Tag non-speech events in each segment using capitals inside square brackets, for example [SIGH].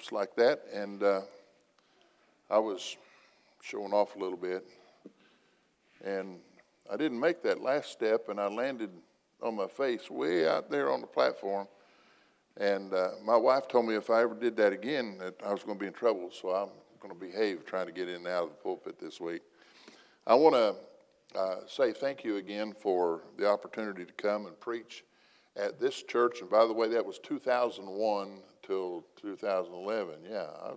just like that, and uh, I was showing off a little bit, and I didn't make that last step, and I landed on my face way out there on the platform. And uh, my wife told me if I ever did that again, that I was going to be in trouble. So I'm going to behave trying to get in and out of the pulpit this week. I want to uh, say thank you again for the opportunity to come and preach at this church. And by the way, that was 2001 till 2011. Yeah, I,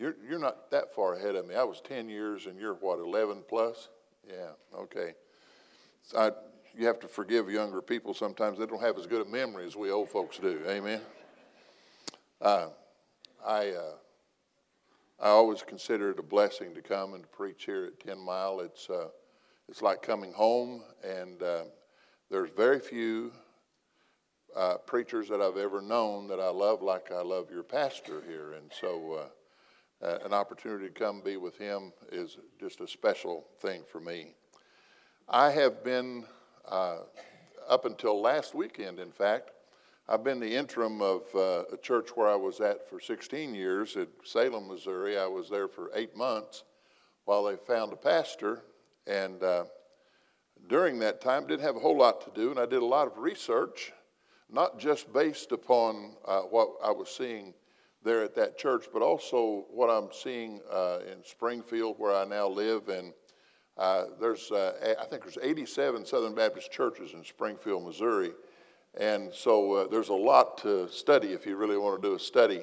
you're, you're not that far ahead of me. I was 10 years, and you're what, 11 plus? Yeah, okay. So I, you have to forgive younger people sometimes. They don't have as good a memory as we old folks do. Amen. Uh, I, uh, I always consider it a blessing to come and to preach here at 10 Mile. It's, uh, it's like coming home, and uh, there's very few uh, preachers that I've ever known that I love like I love your pastor here. And so uh, uh, an opportunity to come be with him is just a special thing for me. I have been, uh, up until last weekend, in fact, I've been the interim of uh, a church where I was at for 16 years at Salem, Missouri. I was there for eight months while they found a pastor. And during that time, didn't have a whole lot to do, and I did a lot of research not just based upon uh, what I was seeing there at that church, but also what I'm seeing uh, in Springfield, where I now live. And uh, there's, uh, I think there's 87 Southern Baptist churches in Springfield, Missouri. And so uh, there's a lot to study if you really want to do a study.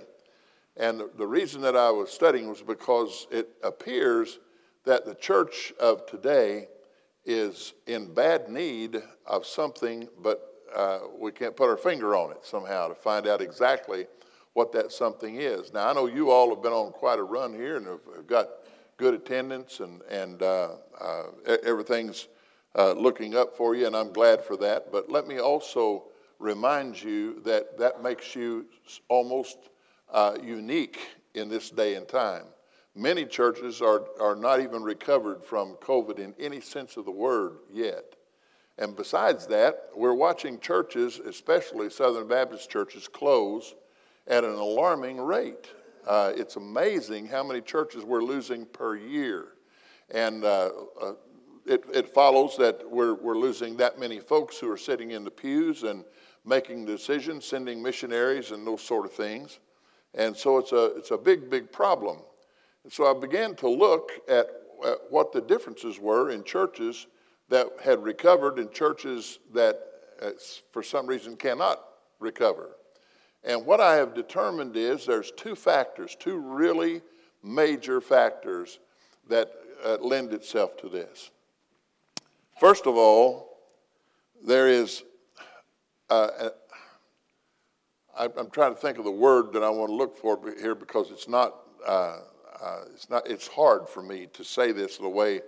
And the, the reason that I was studying was because it appears that the church of today is in bad need of something, but uh, we can't put our finger on it somehow to find out exactly what that something is. Now, I know you all have been on quite a run here and have, got good attendance and, and uh, uh, everything's uh, looking up for you, and I'm glad for that. But let me also remind you that that makes you almost uh, unique in this day and time. Many churches are, are not even recovered from COVID in any sense of the word yet. And besides that, we're watching churches, especially Southern Baptist churches, close at an alarming rate. Uh, it's amazing how many churches we're losing per year. And uh, uh, it, it, follows that we're, we're losing that many folks who are sitting in the pews and making decisions, sending missionaries, and those sort of things. And so it's a, it's a big, big problem. And so I began to look at, at what the differences were in churches that had recovered and churches that, uh, for some reason, cannot recover. And what I have determined is there's two factors, two really major factors that uh, lend itself to this. First of all, there is, uh, I'm trying to think of the word that I want to look for here because it's not, uh, uh, it's not, it's hard for me to say this the way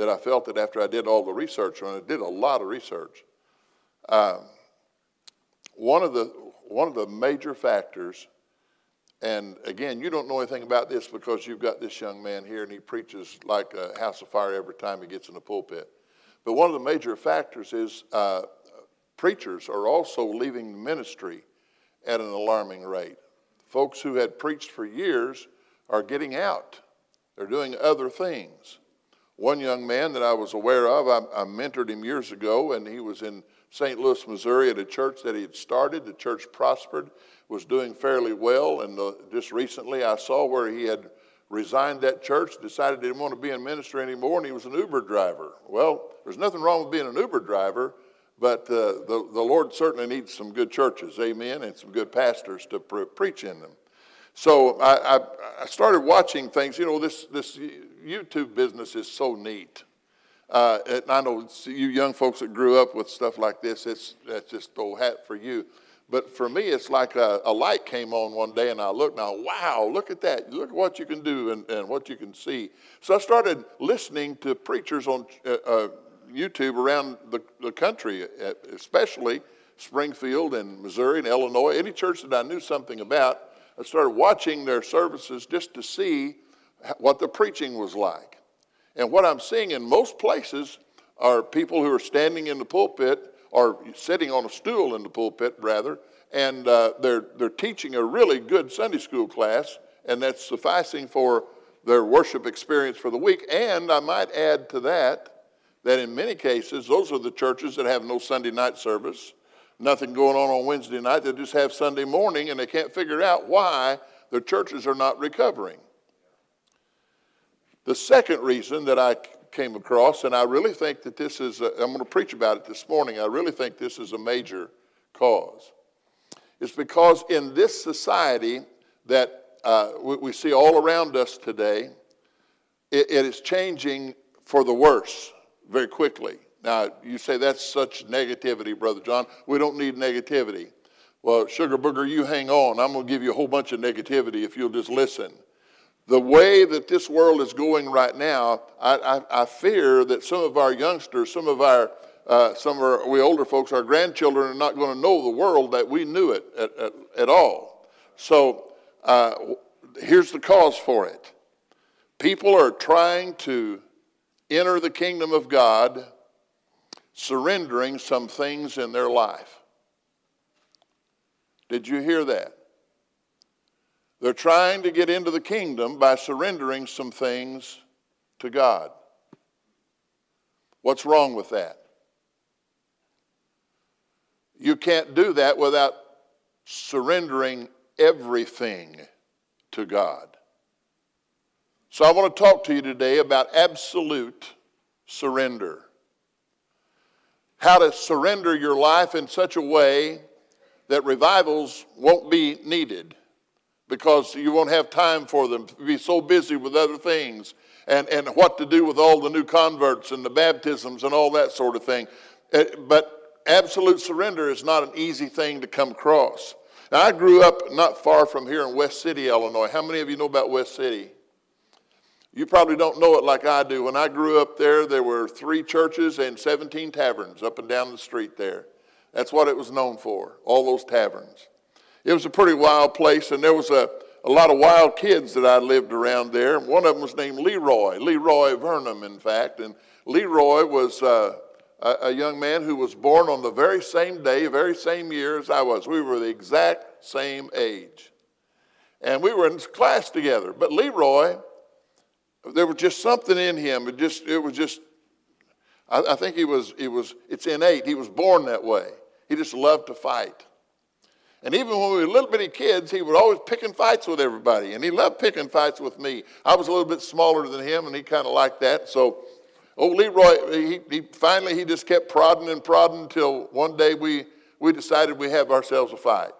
that I felt that after I did all the research on it. I did a lot of research. Um, one of the one of the major factors, and again, you don't know anything about this because you've got this young man here and he preaches like a house of fire every time he gets in the pulpit. But one of the major factors is uh, preachers are also leaving the ministry at an alarming rate. Folks who had preached for years are getting out. They're doing other things. One young man that I was aware of, I, I mentored him years ago, and he was in St. Louis, Missouri, at a church that he had started. The church prospered, was doing fairly well, and the, just recently I saw where he had resigned that church, decided he didn't want to be in ministry anymore, and he was an Uber driver. Well, there's nothing wrong with being an Uber driver, but uh, the, the Lord certainly needs some good churches, amen, and some good pastors to pre- preach in them. So I, I, I, started watching things. You know, this, this YouTube business is so neat. Uh, and I know you young folks that grew up with stuff like this, it's, that's just old hat for you. But for me, it's like a, a, light came on one day, and I looked, now, wow, look at that. Look at what you can do and, and what you can see. So I started listening to preachers on uh, uh, YouTube around the, the country, especially Springfield and Missouri and Illinois, any church that I knew something about. I started watching their services just to see what the preaching was like. And what I'm seeing in most places are people who are standing in the pulpit or sitting on a stool in the pulpit, rather, and uh, they're, they're teaching a really good Sunday school class, and that's sufficing for their worship experience for the week. And I might add to that that in many cases, those are the churches that have no Sunday night service, nothing going on on Wednesday night. They just have Sunday morning, and they can't figure out why their churches are not recovering. The second reason that I came across, and I really think that this is, i am going to preach about it this morning, I really think this is a major cause. It's because in this society that uh, we, we, see all around us today, it, it is changing for the worse very quickly. Now, you say that's such negativity, Brother John. We don't need negativity. Well, Sugar Booger, you hang on. I'm going to give you a whole bunch of negativity if you'll just listen the way that this world is going right now, I, I, I fear that some of our youngsters, some of our uh, some of our, we older folks, our grandchildren are not going to know the world that we knew it at, at, at all. So uh, here's the cause for it. People are trying to enter the kingdom of God, surrendering some things in their life. Did you hear that? They're trying to get into the kingdom by surrendering some things to God. What's wrong with that? You can't do that without surrendering everything to God. So I want to talk to you today about absolute surrender. How to surrender your life in such a way that revivals won't be needed because you won't have time for them to be so busy with other things and, and what to do with all the new converts and the baptisms and all that sort of thing. Uh, but absolute surrender is not an easy thing to come across. Now, I grew up not far from here in West City, Illinois. How many of you know about West City? You probably don't know it like I do. When I grew up there, there were three churches and 17 taverns up and down the street there. That's what it was known for, all those taverns. It was a pretty wild place, and there was a, a lot of wild kids that I lived around there. One of them was named Leroy, Leroy Vernum, in fact. And Leroy was uh, a, a young man who was born on the very same day, very same year as I was. We were the exact same age. And we were in class together. But Leroy, there was just something in him. It just, it was just, I, I think he was, he was, it's innate. He was born that way. He just loved to fight. And even when we were little bitty kids, he would always picking fights with everybody. And he loved picking fights with me. I was a little bit smaller than him, and he kind of liked that. So old Leroy, he, he, finally he just kept prodding and prodding until one day we, we decided we have ourselves a fight.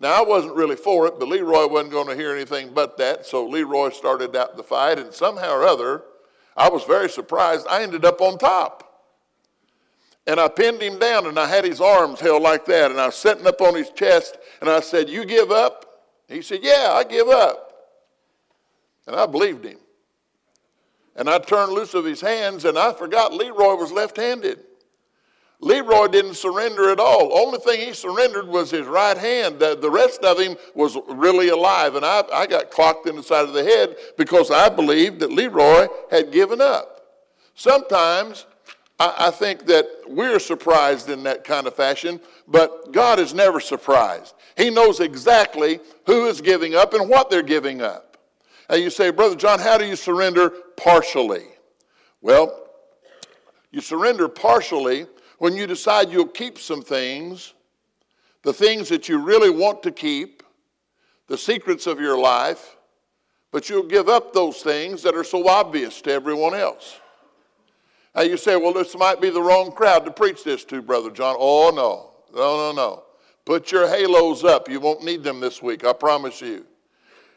Now, I wasn't really for it, but Leroy wasn't going to hear anything but that. So Leroy started out the fight, and somehow or other, I was very surprised. I ended up on top. And I pinned him down and I had his arms held like that. And I was sitting up on his chest and I said, You give up? He said, Yeah, I give up. And I believed him. And I turned loose of his hands and I forgot Leroy was left handed. Leroy didn't surrender at all. Only thing he surrendered was his right hand. The, the rest of him was really alive. And I, I got clocked in the side of the head because I believed that Leroy had given up. Sometimes I, I think that we're surprised in that kind of fashion, but God is never surprised. He knows exactly who is giving up and what they're giving up. And you say, Brother John, how do you surrender partially? Well, you surrender partially when you decide you'll keep some things, the things that you really want to keep, the secrets of your life, but you'll give up those things that are so obvious to everyone else. Now you say, well, this might be the wrong crowd to preach this to, Brother John. Oh, no. No, no, no. Put your halos up. You won't need them this week, I promise you.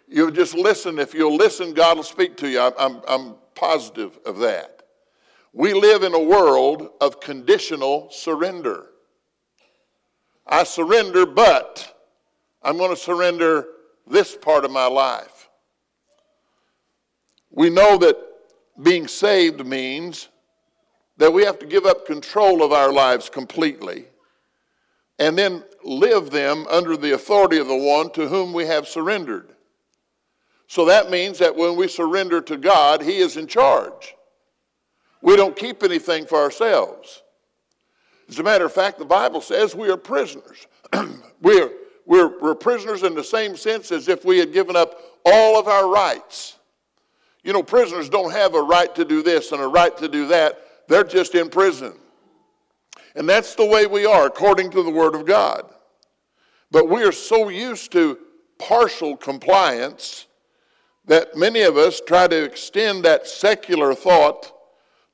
You'll just listen. If you'll listen, God will speak to you. I'm, I'm, I'm positive of that. We live in a world of conditional surrender. I surrender, but I'm going to surrender this part of my life. We know that being saved means that we have to give up control of our lives completely and then live them under the authority of the one to whom we have surrendered. So that means that when we surrender to God, He is in charge. We don't keep anything for ourselves. As a matter of fact, the Bible says we are prisoners. [CLEARS THROAT] we, are, we're, we're prisoners in the same sense as if we had given up all of our rights. You know, prisoners don't have a right to do this and a right to do that, they're just in prison. And that's the way we are according to the Word of God. But we are so used to partial compliance that many of us try to extend that secular thought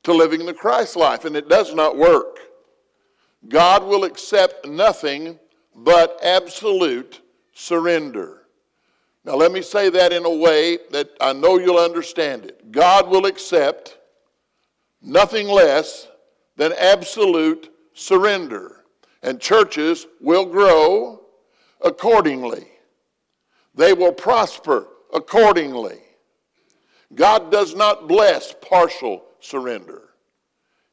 to living the Christ life, and it does not work. God will accept nothing but absolute surrender. Now, let me say that in a way that I know you'll understand it. God will accept nothing less than absolute surrender, and churches will grow accordingly. They will prosper accordingly. God does not bless partial surrender,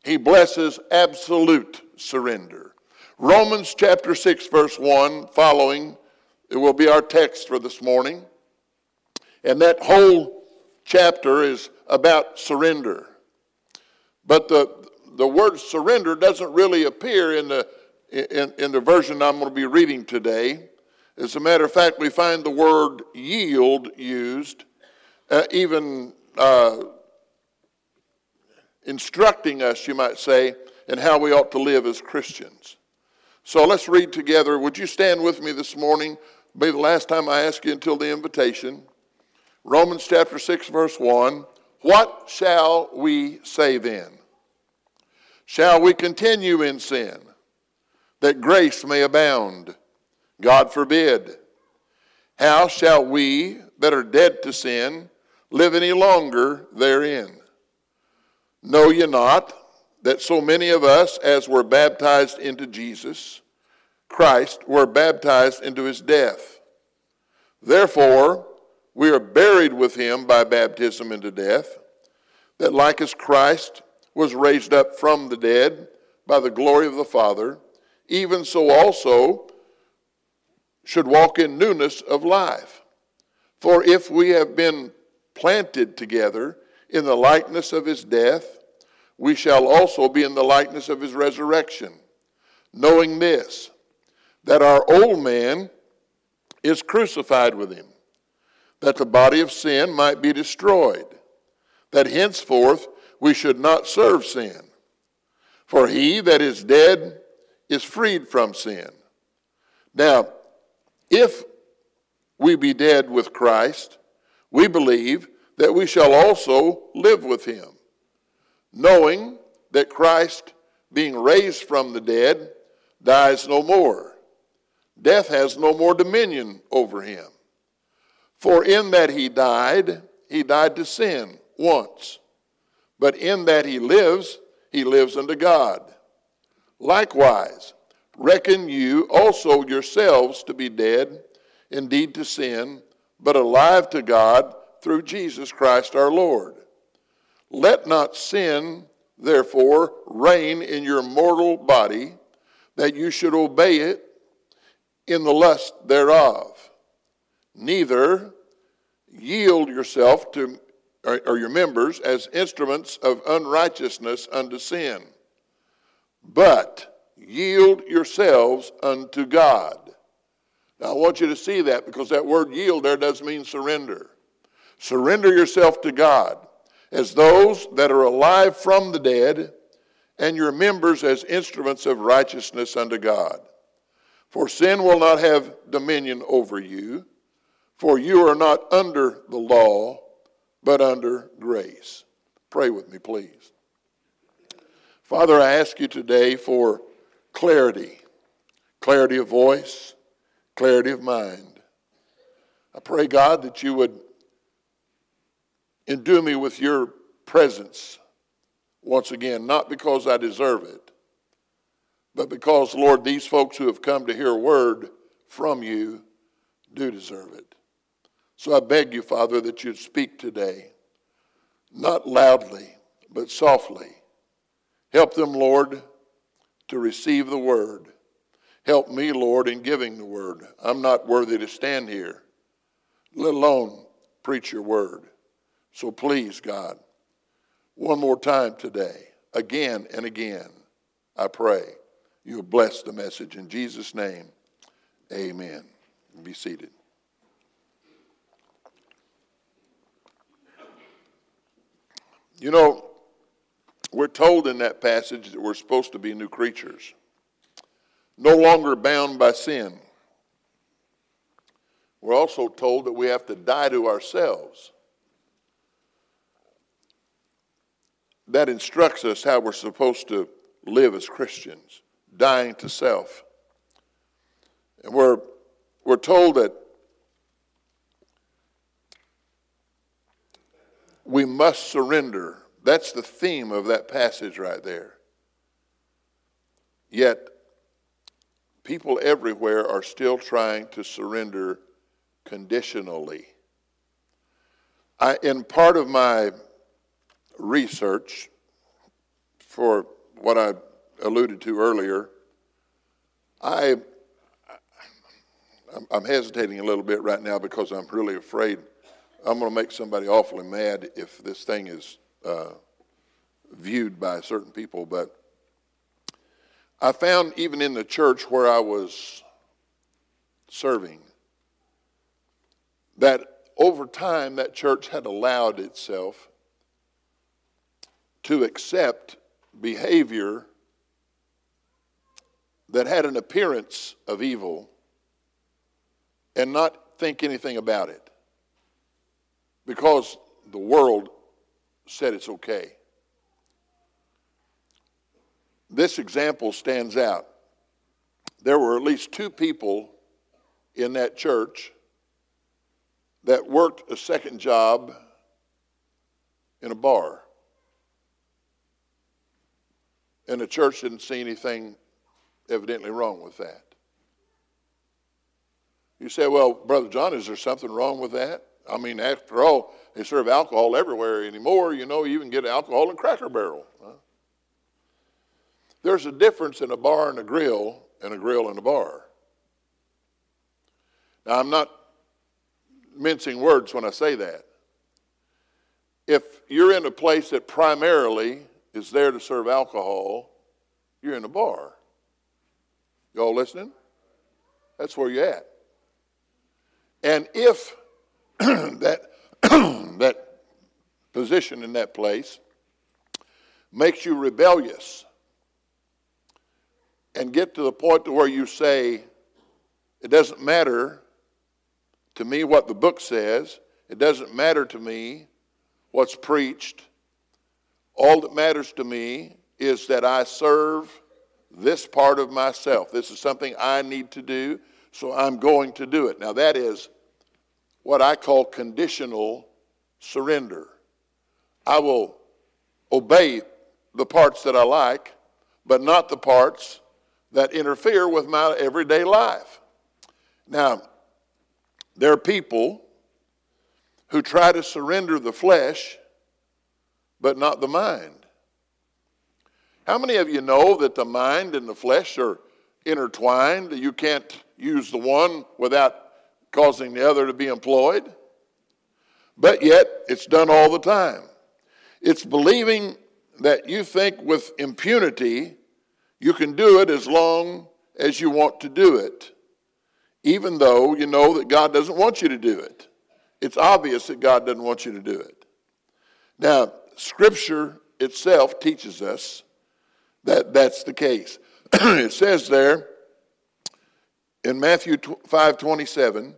He blesses absolute surrender. Romans chapter 6, verse 1 following, it will be our text for this morning. And that whole chapter is about surrender. But the, the word surrender doesn't really appear in the, in, in the version I'm going to be reading today. As a matter of fact, we find the word yield used, uh, even uh, instructing us, you might say, in how we ought to live as Christians. So let's read together. Would you stand with me this morning? Be the last time I ask you until the invitation. Romans chapter 6, verse 1. What shall we say then? Shall we continue in sin that grace may abound? God forbid. How shall we that are dead to sin live any longer therein? Know ye not that so many of us as were baptized into Jesus, Christ, were baptized into his death? Therefore, we are buried with him by baptism into death, that like as Christ was raised up from the dead by the glory of the Father, even so also should walk in newness of life. For if we have been planted together in the likeness of his death, we shall also be in the likeness of his resurrection, knowing this, that our old man is crucified with him, that the body of sin might be destroyed, that henceforth we should not serve sin. For he that is dead is freed from sin. Now, if we be dead with Christ, we believe that we shall also live with him, knowing that Christ, being raised from the dead, dies no more. Death has no more dominion over him. For in that he died, he died to sin once. But in that he lives, he lives unto God. Likewise, reckon you also yourselves to be dead, indeed to sin, but alive to God through Jesus Christ our Lord. Let not sin, therefore, reign in your mortal body, that you should obey it in the lust thereof. Neither yield yourself to or, or your members as instruments of unrighteousness unto sin, but yield yourselves unto God. Now, I want you to see that because that word yield there does mean surrender. Surrender yourself to God as those that are alive from the dead, and your members as instruments of righteousness unto God. For sin will not have dominion over you, for you are not under the law, but under grace. Pray with me, please. Father, I ask you today for clarity clarity of voice, clarity of mind. I pray, God, that you would endue me with your presence once again, not because I deserve it, but because, Lord, these folks who have come to hear a word from you do deserve it. So I beg you, Father, that you'd speak today, not loudly, but softly. Help them, Lord, to receive the word. Help me, Lord, in giving the word. I'm not worthy to stand here, let alone preach your word. So please, God, one more time today, again and again, I pray you'll bless the message. In Jesus' name, amen. Be seated. You know, we're told in that passage that we're supposed to be new creatures, no longer bound by sin. We're also told that we have to die to ourselves. That instructs us how we're supposed to live as Christians, dying to self. And we're, we're told that we must surrender. That's the theme of that passage right there. Yet, people everywhere are still trying to surrender conditionally. I, in part of my research for what I alluded to earlier, I, I'm hesitating a little bit right now because I'm really afraid I'm going to make somebody awfully mad if this thing is uh, viewed by certain people. But I found even in the church where I was serving that over time that church had allowed itself to accept behavior that had an appearance of evil and not think anything about it because the world said it's okay. This example stands out. There were at least two people in that church that worked a second job in a bar. And the church didn't see anything evidently wrong with that. You say, well, Brother John, is there something wrong with that? I mean, after all, they serve alcohol everywhere anymore. You know, you even get alcohol in Cracker Barrel. There's a difference in a bar and a grill and a grill and a bar. Now, I'm not mincing words when I say that. If you're in a place that primarily is there to serve alcohol, you're in a bar. Y'all listening? That's where you're at. And if [CLEARS THROAT] that, [CLEARS THROAT] that position in that place makes you rebellious and get to the point to where you say, it doesn't matter to me what the book says. It doesn't matter to me what's preached. All that matters to me is that I serve this part of myself. This is something I need to do, so I'm going to do it. Now, that is what I call conditional surrender. I will obey the parts that I like, but not the parts that interfere with my everyday life. Now, there are people who try to surrender the flesh, but not the mind. How many of you know that the mind and the flesh are intertwined? You can't use the one without causing the other to be employed. But yet, it's done all the time. It's believing that you think with impunity you can do it as long as you want to do it even though you know that God doesn't want you to do it. It's obvious that God doesn't want you to do it. Now, Scripture itself teaches us that that's the case. [CLEARS THROAT] it says there in Matthew 5 27,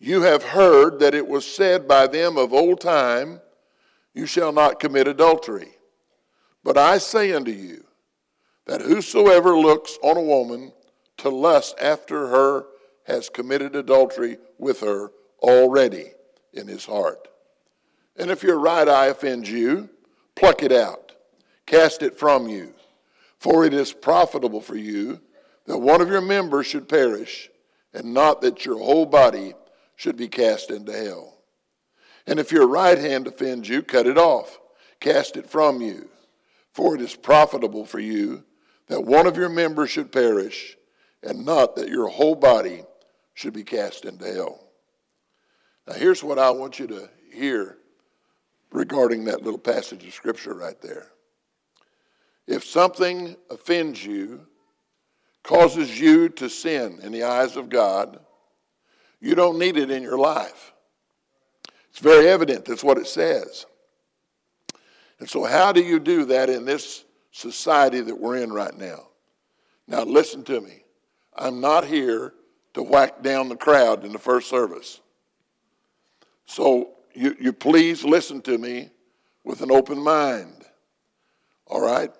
you have heard that it was said by them of old time, You shall not commit adultery. But I say unto you, that whosoever looks on a woman to lust after her has committed adultery with her already in his heart. And if your right eye offends you, pluck it out, cast it from you. For it is profitable for you that one of your members should perish, and not that your whole body should be cast into hell. And if your right hand offends you, cut it off, cast it from you. For it is profitable for you that one of your members should perish, and not that your whole body should be cast into hell. Now, here's what I want you to hear regarding that little passage of Scripture right there. If something offends you, causes you to sin in the eyes of God, You don't need it in your life. It's very evident. That's what it says. And so, how do you do that in this society that we're in right now? Now, listen to me. I'm not here to whack down the crowd in the first service. So, you, you please listen to me with an open mind. All right?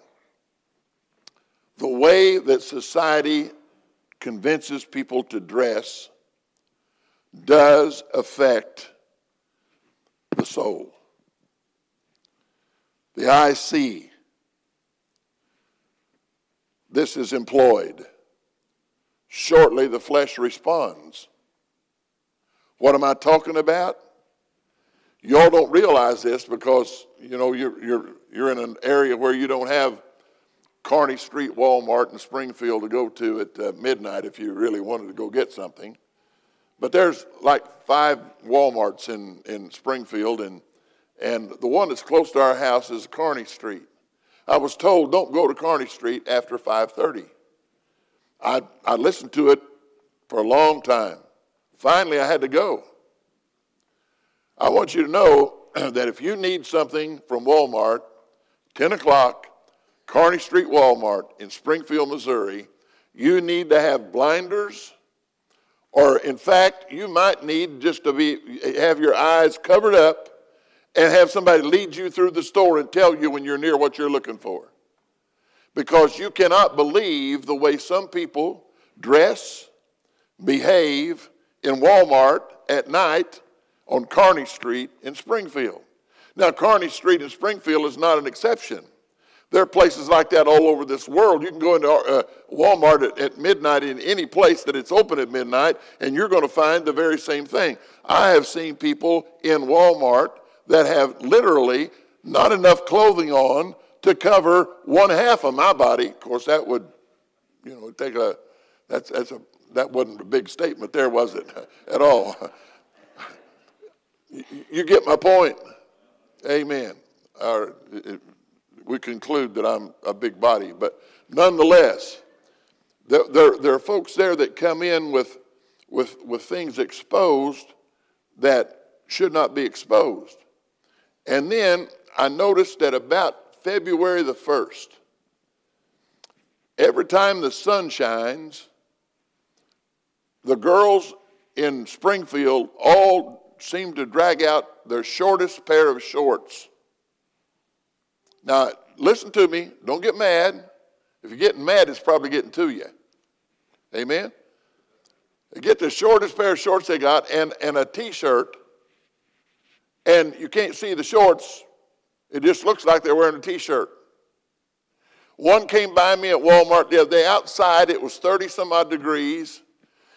The way that society convinces people to dress does affect the soul. The eye see. This is employed. Shortly, the flesh responds. What am I talking about? Y'all don't realize this because you know you're, you're, you're in an area where you don't have Kearney Street Walmart in Springfield to go to at uh, midnight if you really wanted to go get something. But there's like five Walmarts in, in Springfield, and, and the one that's close to our house is Kearney Street. I was told don't go to Kearney Street after 5:30. I I listened to it for a long time. Finally, I had to go. I want you to know [CLEARS THROAT] that if you need something from Walmart, 10 o'clock, Kearney Street Walmart in Springfield, Missouri, you need to have blinders or in fact, you might need just to be have your eyes covered up and have somebody lead you through the store and tell you when you're near what you're looking for. Because you cannot believe the way some people dress, behave in Walmart at night on Kearney Street in Springfield. Now, Kearney Street in Springfield is not an exception. There are places like that all over this world. You can go into uh, Walmart at, at, midnight in any place that it's open at midnight, and you're going to find the very same thing. I have seen people in Walmart that have literally not enough clothing on to cover one half of my body. Of course, that would, you know, take a that's that's a that wasn't a big statement there, was it? [LAUGHS] At all. [LAUGHS] You get my point. Amen. Or, we conclude that I'm a big body. But nonetheless, there, there, there, are folks there that come in with, with, with things exposed that should not be exposed. And then I noticed that about February the 1st, every time the sun shines, the girls in Springfield all seem to drag out their shortest pair of shorts now, listen to me. Don't get mad. If you're getting mad, it's probably getting to you. Amen? Get the shortest pair of shorts they got and, and a t shirt, and you can't see the shorts. It just looks like they're wearing a t shirt. One came by me at Walmart the other day. Outside, it was 30 some odd degrees.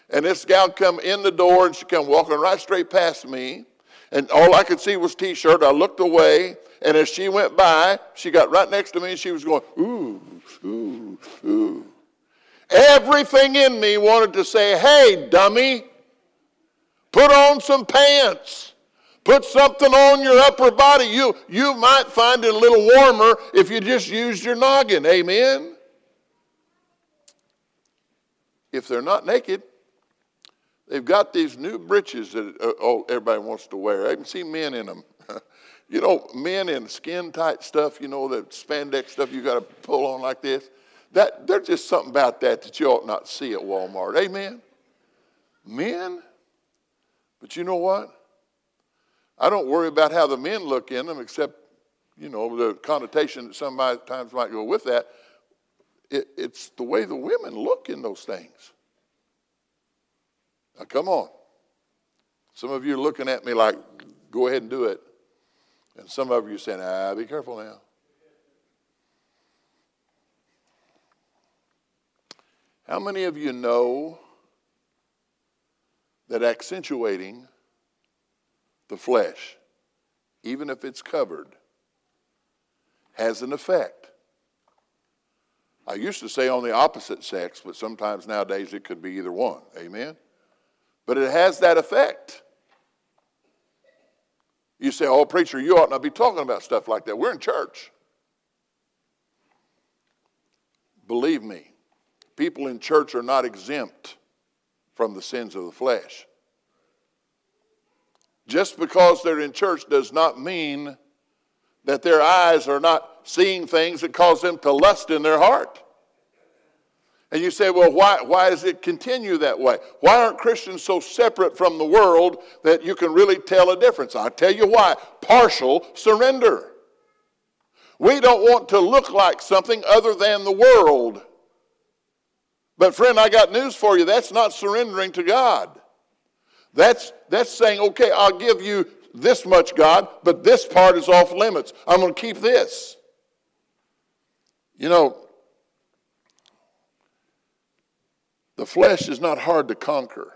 And this gal come in the door and she come walking right straight past me. And all I could see was t-shirt. I looked away and as she went by, she got right next to me and she was going, ooh, ooh, ooh. Everything in me wanted to say, hey, dummy, put on some pants. Put something on your upper body. You, you might find it a little warmer if you just used your noggin. Amen? If they're not naked, they've got these new breeches that uh, oh, everybody wants to wear. I can see men in them. [LAUGHS] You know, men in skin tight stuff, you know, the spandex stuff you got to pull on like this. That there's just something about that that you ought not see at Walmart. Amen. Men, but you know what? I don't worry about how the men look in them, except you know the connotation that sometimes might go with that. It, it's the way the women look in those things. Now, come on. Some of you are looking at me like, go ahead and do it. And some of you are saying, ah, be careful now. How many of you know that accentuating the flesh, even if it's covered, has an effect? I used to say on the opposite sex, but sometimes nowadays it could be either one. Amen? But it has that effect. You say, oh, preacher, you ought not be talking about stuff like that. We're in church. Believe me, people in church are not exempt from the sins of the flesh. just because they're in church does not mean that their eyes are not seeing things that cause them to lust in their heart. And you say, well, why, why does it continue that way? Why aren't Christians so separate from the world that you can really tell a difference? I'll tell you why partial surrender. We don't want to look like something other than the world. But, friend, I got news for you. That's not surrendering to God. That's, that's saying, okay, I'll give you this much, God, but this part is off limits. I'm going to keep this. You know, the flesh is not hard to conquer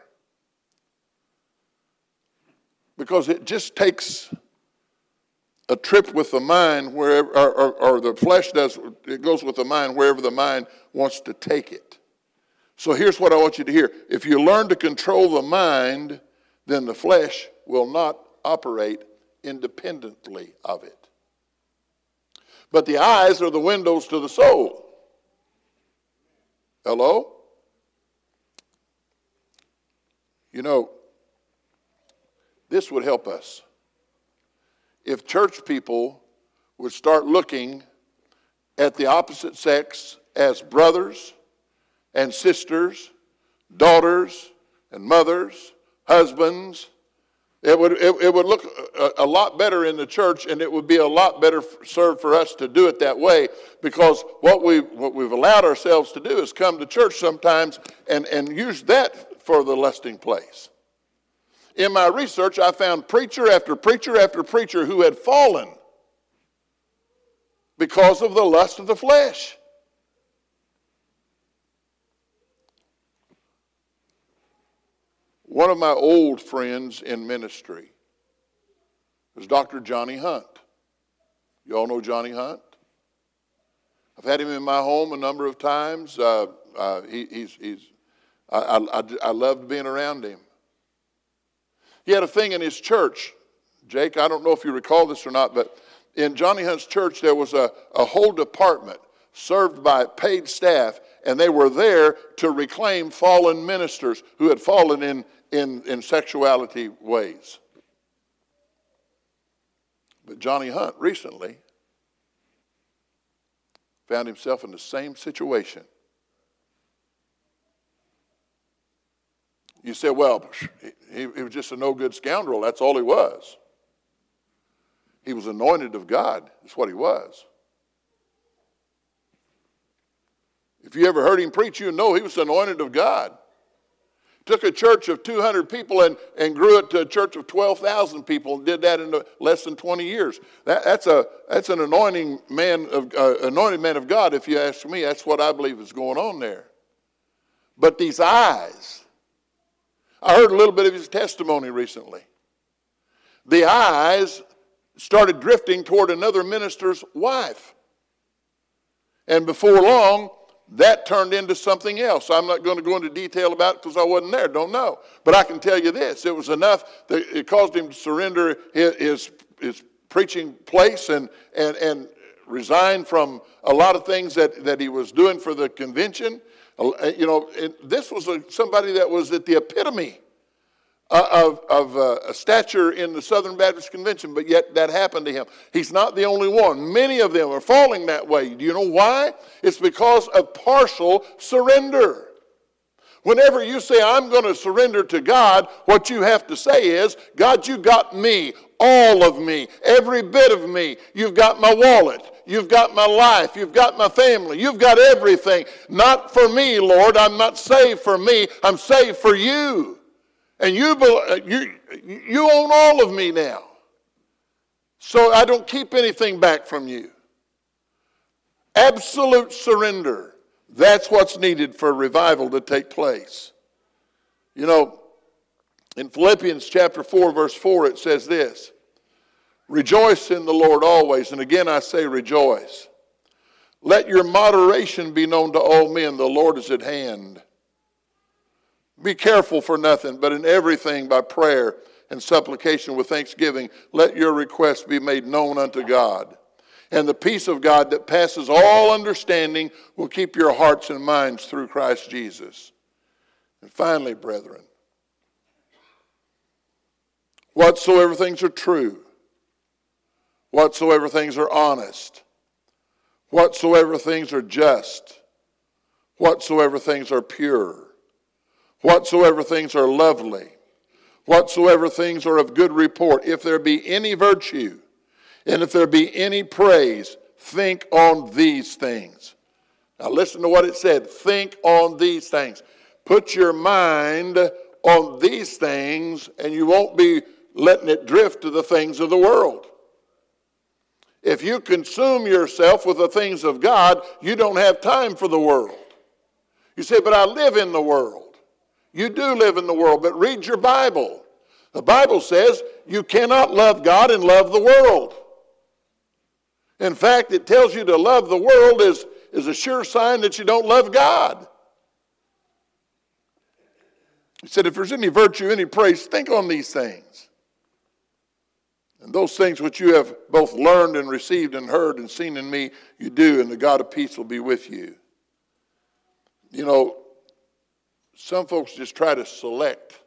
because it just takes a trip with the mind wherever, or, or, or, the flesh does, it goes with the mind wherever the mind wants to take it. So here's what I want you to hear. If you learn to control the mind, then the flesh will not operate independently of it. But the eyes are the windows to the soul. Hello? You know, this would help us. If church people would start looking at the opposite sex as brothers and sisters, daughters and mothers, husbands, it would, it, it would look a, a, lot better in the church, and it would be a lot better served for us to do it that way because what, we, what we've allowed ourselves to do is come to church sometimes and, and use that for the lusting place. In my research, I found preacher after preacher after preacher who had fallen because of the lust of the flesh. One of my old friends in ministry was Dr. Johnny Hunt. You all know Johnny Hunt? I've had him in my home a number of times. Uh, uh, he, he's, he's, I, I, I loved being around him. He had a thing in his church. Jake, I don't know if you recall this or not, but in Johnny Hunt's church, there was a, a whole department served by paid staff, and they were there to reclaim fallen ministers who had fallen in, in, in sexuality ways. But Johnny Hunt recently found himself in the same situation. You say, well, he, he was just a no good scoundrel. That's all he was. He was anointed of God, that's what he was. If you ever heard him preach, you know he was anointed of God took a church of 200 people and, and grew it to a church of 12,000 people and did that in less than 20 years. That, that's, a, that's an anointing man of, uh, anointed man of God, if you ask me. That's what I believe is going on there. But these eyes, I heard a little bit of his testimony recently. The eyes started drifting toward another minister's wife. And before long, that turned into something else. I'm not going to go into detail about it because I wasn't there, don't know. But I can tell you this it was enough that it caused him to surrender his, his, preaching place and, and, and resign from a lot of things that, that he was doing for the convention. Uh, you know, this was a, somebody that was at the epitome uh, of, of uh, a stature in the Southern Baptist Convention, but yet that happened to him. He's not the only one. Many of them are falling that way. Do you know why? It's because of partial surrender. Whenever you say, I'm going to surrender to God, what you have to say is, God, you got me, all of me, every bit of me. You've got my wallet. You've got my life. You've got my family. You've got everything. Not for me, Lord. I'm not saved for me. I'm saved for you. And you, uh, you, you own all of me now. So I don't keep anything back from you. Absolute surrender. That's what's needed for revival to take place. You know, in Philippians chapter 4, verse 4, it says this Rejoice in the Lord always. And again, I say rejoice. Let your moderation be known to all men. The Lord is at hand. Be careful for nothing, but in everything by prayer and supplication with thanksgiving, let your requests be made known unto God. And the peace of God that passes all understanding will keep your hearts and minds through Christ Jesus. And finally, brethren, whatsoever things are true, whatsoever things are honest, whatsoever things are just, whatsoever things are pure, whatsoever things are lovely, whatsoever things are of good report, if there be any virtue, and if there be any praise, think on these things. Now, listen to what it said think on these things. Put your mind on these things, and you won't be letting it drift to the things of the world. If you consume yourself with the things of God, you don't have time for the world. You say, but I live in the world. You do live in the world, but read your Bible. The Bible says you cannot love God and love the world. In fact, it tells you to love the world is, is a sure sign that you don't love God. He said, if there's any virtue, any praise, think on these things. And those things which you have both learned and received and heard and seen in me, you do, and the God of peace will be with you. You know, some folks just try to select.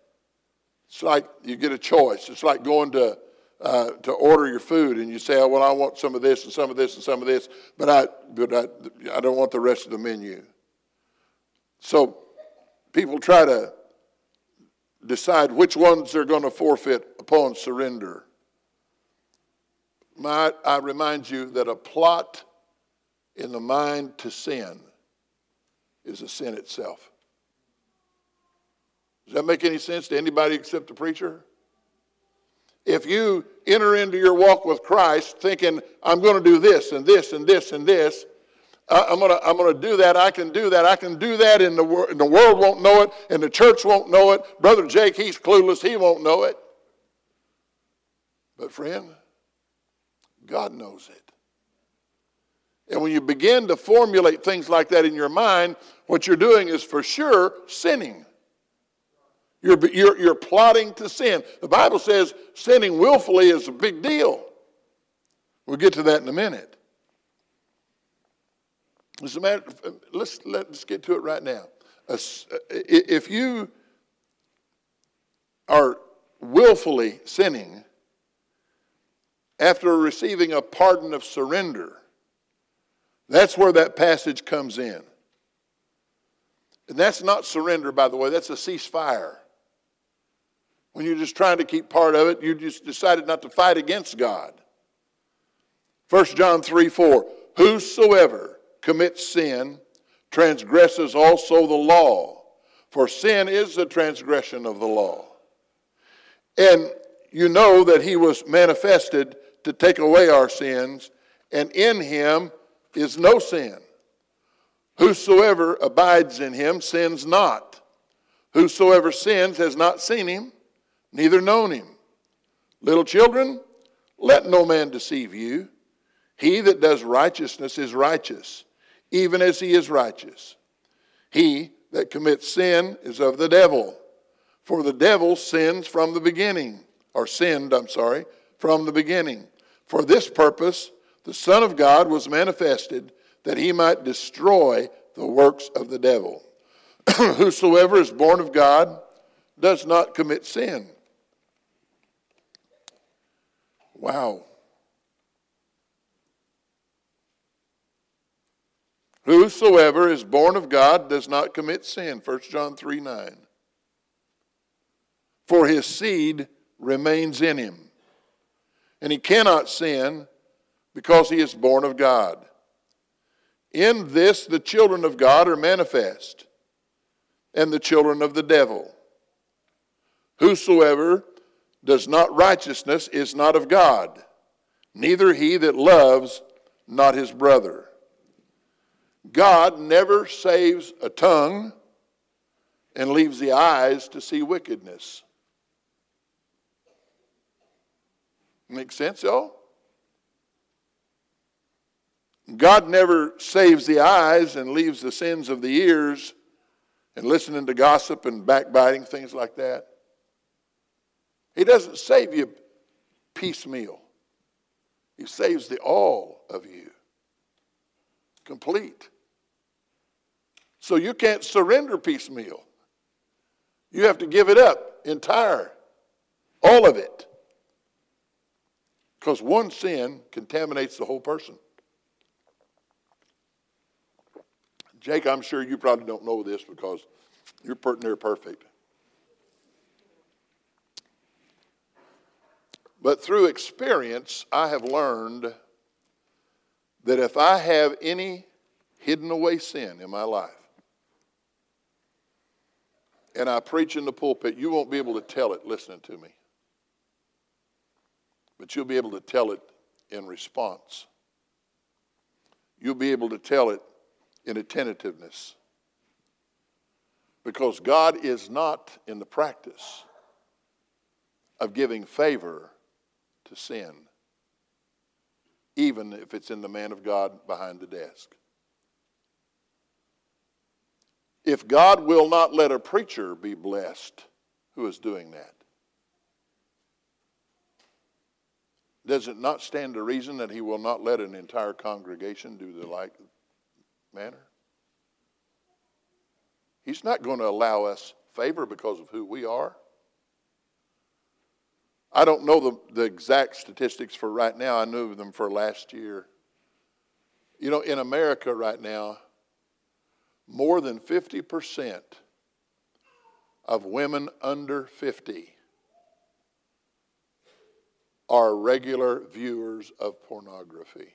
It's like you get a choice. It's like going to uh, to order your food and you say, oh, well, I want some of this and some of this and some of this, but I, but I, I don't want the rest of the menu. So people try to decide which ones they're going to forfeit upon surrender. My, I remind you that a plot in the mind to sin is a sin itself. Does that make any sense to anybody except the preacher? If you enter into your walk with Christ thinking, I'm going to do this and this and this and this, I'm going to I'm going to do that. I can do that. I can do that, and the, wor- and the world won't know it, and the church won't know it. Brother Jake, he's clueless. He won't know it. But, friend, God knows it. And when you begin to formulate things like that in your mind, what you're doing is for sure sinning. You're, you're, you're plotting to sin. The Bible says sinning willfully is a big deal. We'll get to that in a minute. As a matter, let's, let's get to it right now. Uh, if you are willfully sinning after receiving a pardon of surrender, that's where that passage comes in. And that's not surrender, by the way, that's a ceasefire. When you're just trying to keep part of it, you just decided not to fight against God. 1 John 3 4. Whosoever commits sin transgresses also the law, for sin is the transgression of the law. And you know that he was manifested to take away our sins, and in him is no sin. Whosoever abides in him sins not. Whosoever sins has not seen him neither known him. Little children, let no man deceive you. He that does righteousness is righteous, even as he is righteous. He that commits sin is of the devil, for the devil sins from the beginning, or sinned, I'm sorry, from the beginning. For this purpose, the Son of God was manifested that he might destroy the works of the devil. [CLEARS THROAT] Whosoever is born of God does not commit sin Wow. Whosoever is born of God does not commit sin. 1 John 3 9. For his seed remains in him. And he cannot sin because he is born of God. In this, the children of God are manifest, and the children of the devil. Whosoever does not righteousness is not of God, neither he that loves not his brother. God never saves a tongue and leaves the eyes to see wickedness. Make sense, y'all? God never saves the eyes and leaves the sins of the ears and listening to gossip and backbiting, things like that. He doesn't save you piecemeal, He saves the all of you, complete. So you can't surrender piecemeal. You have to give it up entire, all of it. Because one sin contaminates the whole person. Jake, I'm sure you probably don't know this because you're pretty near perfect. But through experience, I have learned that if I have any hidden away sin in my life, and I preach in the pulpit, you won't be able to tell it listening to me. But you'll be able to tell it in response. You'll be able to tell it in attentiveness. Because God is not in the practice of giving favor to sin, even if it's in the man of God behind the desk. If God will not let a preacher be blessed who is doing that, does it not stand to reason that he will not let an entire congregation do the like manner? He's not going to allow us favor because of who we are. I don't know the, the exact statistics for right now. I knew them for last year. You know, in America right now, more than 50% of women under 50 are regular viewers of pornography.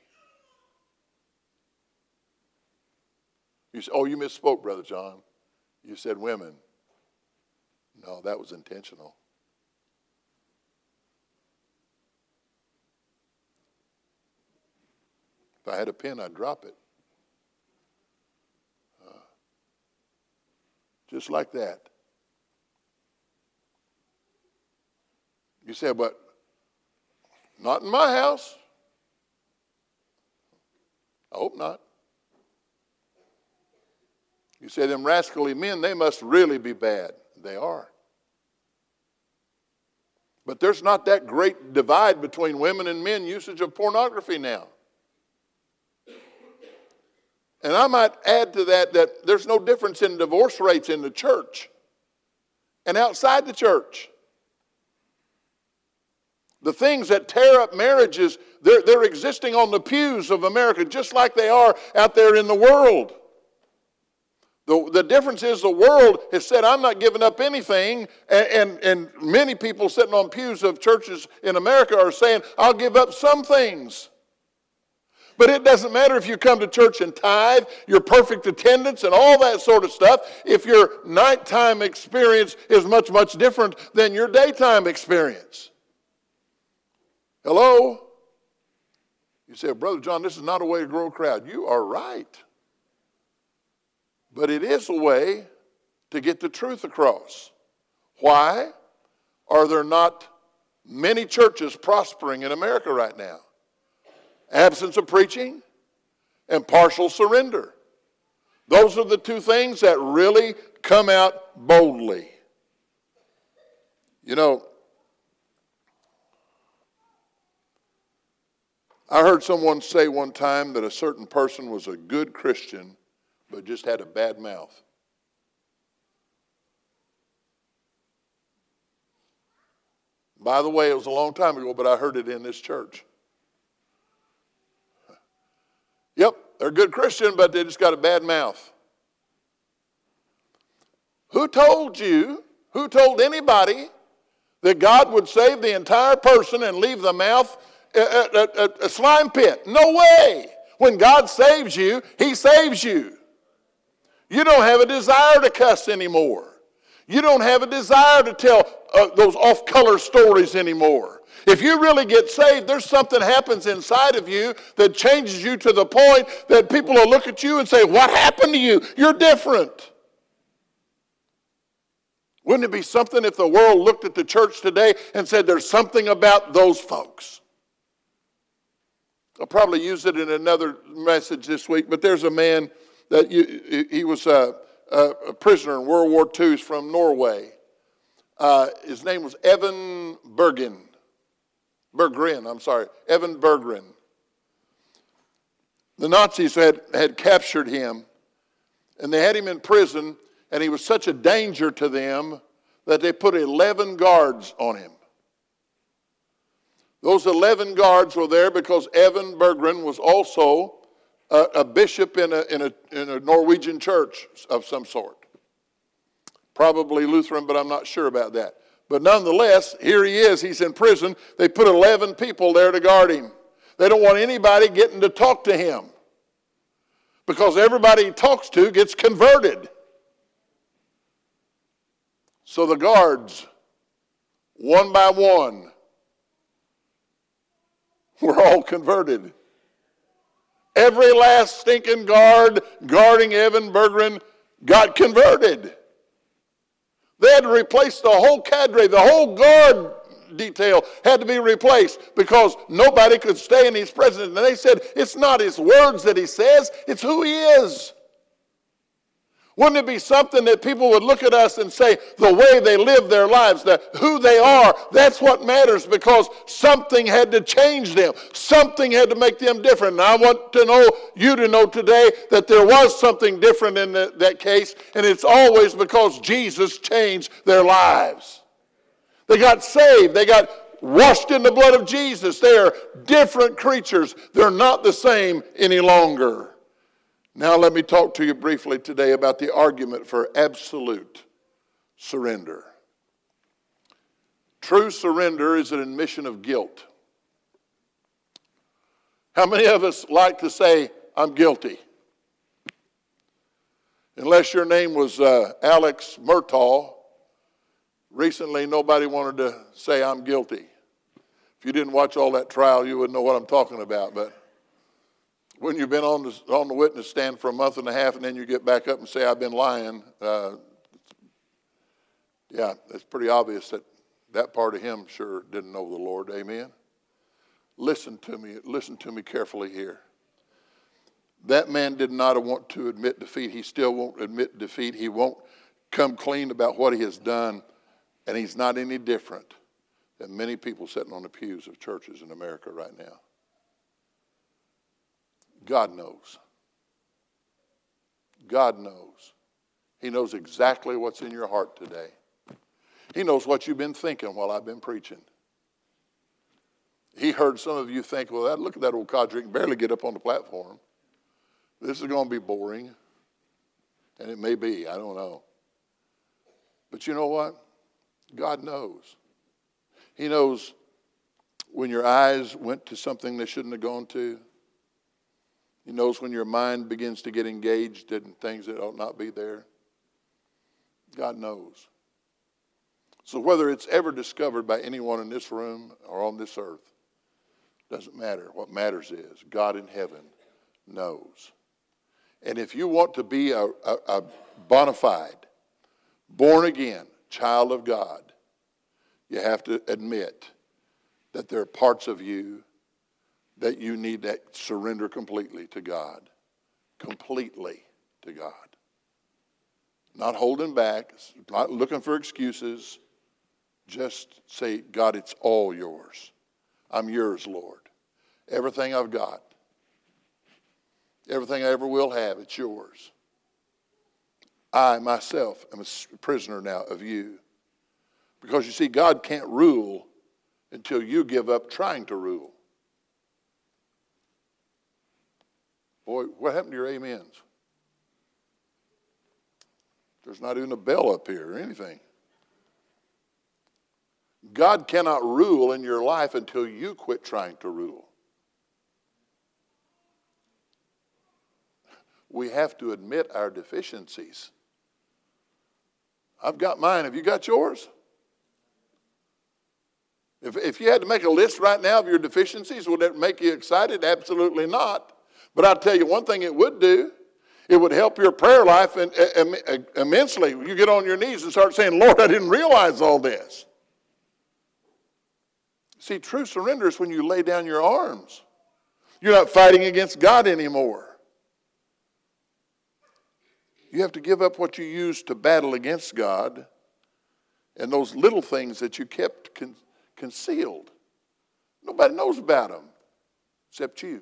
You say, oh, you misspoke, Brother John. You said women. No, that was intentional. If I had a pen, I'd drop it. Uh, just like that. You said, but not in my house. I hope not. You say, them rascally men, they must really be bad. They are. But there's not that great divide between women and men usage of pornography now. And I might add to that that there's no difference in divorce rates in the church and outside the church. The things that tear up marriages, they're, they're existing on the pews of America just like they are out there in the world. The, the difference is the world has said, I'm not giving up anything. And, and, and many people sitting on pews of churches in America are saying, I'll give up some things. But it doesn't matter if you come to church and tithe, your perfect attendance, and all that sort of stuff, if your nighttime experience is much, much different than your daytime experience. Hello? You say, Brother John, this is not a way to grow a crowd. You are right. But it is a way to get the truth across. Why are there not many churches prospering in America right now? absence of preaching, and partial surrender. Those are the two things that really come out boldly. You know, I heard someone say one time that a certain person was a good Christian but just had a bad mouth. By the way, it was a long time ago, but I heard it in this church. Yep, they're a good Christian, but they just got a bad mouth. Who told you, who told anybody that God would save the entire person and leave the mouth a, a, a, slime pit? No way. When God saves you, He saves you. You don't have a desire to cuss anymore. You don't have a desire to tell uh, those off color stories anymore. If you really get saved, there's something happens inside of you that changes you to the point that people will look at you and say, What happened to you? You're different. Wouldn't it be something if the world looked at the church today and said, There's something about those folks? I'll probably use it in another message this week, but there's a man that you, he was a, a, prisoner in World War II. He's from Norway. Uh, his name was Evan Bergen. Berggren, I'm sorry, Evan Berggren. The Nazis had, had captured him, and they had him in prison, and he was such a danger to them that they put 11 guards on him. Those 11 guards were there because Evan Berggren was also a, a bishop in a, in, a, in a Norwegian church of some sort. Probably Lutheran, but I'm not sure about that. But nonetheless, here he is. He's in prison. They put 11 people there to guard him. They don't want anybody getting to talk to him because everybody he talks to gets converted. So the guards, one by one, were all converted. Every last stinking guard guarding Evan Bergeron got converted. They had to replace the whole cadre, the whole guard detail had to be replaced because nobody could stay in his presence. And they said, it's not his words that he says, it's who he is. Wouldn't it be something that people would look at us and say, the way they live their lives, that who they are, that's what matters because something had to change them. Something had to make them different. And I want to know, you to know today, that there was something different in the, that case, and it's always because Jesus changed their lives. They got saved, they got washed in the blood of Jesus. They are different creatures, they're not the same any longer. Now, let me talk to you briefly today about the argument for absolute surrender. True surrender is an admission of guilt. How many of us like to say, I'm guilty? Unless your name was uh, Alex Murdaugh, recently nobody wanted to say, I'm guilty. If you didn't watch all that trial, you wouldn't know what I'm talking about. But when you've been on the, on the witness stand for a month and a half and then you get back up and say, I've been lying, uh, yeah, it's pretty obvious that that part of him sure didn't know the Lord. Amen. Listen to me, listen to me carefully here. That man did not want to admit defeat. He still won't admit defeat. He won't come clean about what he has done. And he's not any different than many people sitting on the pews of churches in America right now. God knows. God knows. He knows exactly what's in your heart today. He knows what you've been thinking while I've been preaching. He heard some of you think, well, that, look at that old cadre, can barely get up on the platform. This is going to be boring. And it may be, I don't know. But you know what? God knows. He knows when your eyes went to something they shouldn't have gone to. He knows when your mind begins to get engaged in things that ought not be there. God knows. So whether it's ever discovered by anyone in this room or on this earth, doesn't matter. What matters is God in heaven knows. And if you want to be a, a, a bona fide, born again child of God, you have to admit that there are parts of you that you need to surrender completely to God. Completely to God. Not holding back, not looking for excuses. Just say, God, it's all yours. I'm yours, Lord. Everything I've got, everything I ever will have, it's yours. I myself am a prisoner now of you. Because you see, God can't rule until you give up trying to rule. Boy, what happened to your amens? There's not even a bell up here or anything. God cannot rule in your life until you quit trying to rule. We have to admit our deficiencies. I've got mine. Have you got yours? If, if you had to make a list right now of your deficiencies, would that make you excited? Absolutely not. But I'll tell you one thing it would do. It would help your prayer life uh, uh, immensely. You get on your knees and start saying, Lord, I didn't realize all this. See, true surrender is when you lay down your arms. You're not fighting against God anymore. You have to give up what you used to battle against God and those little things that you kept con- concealed. Nobody knows about them except you.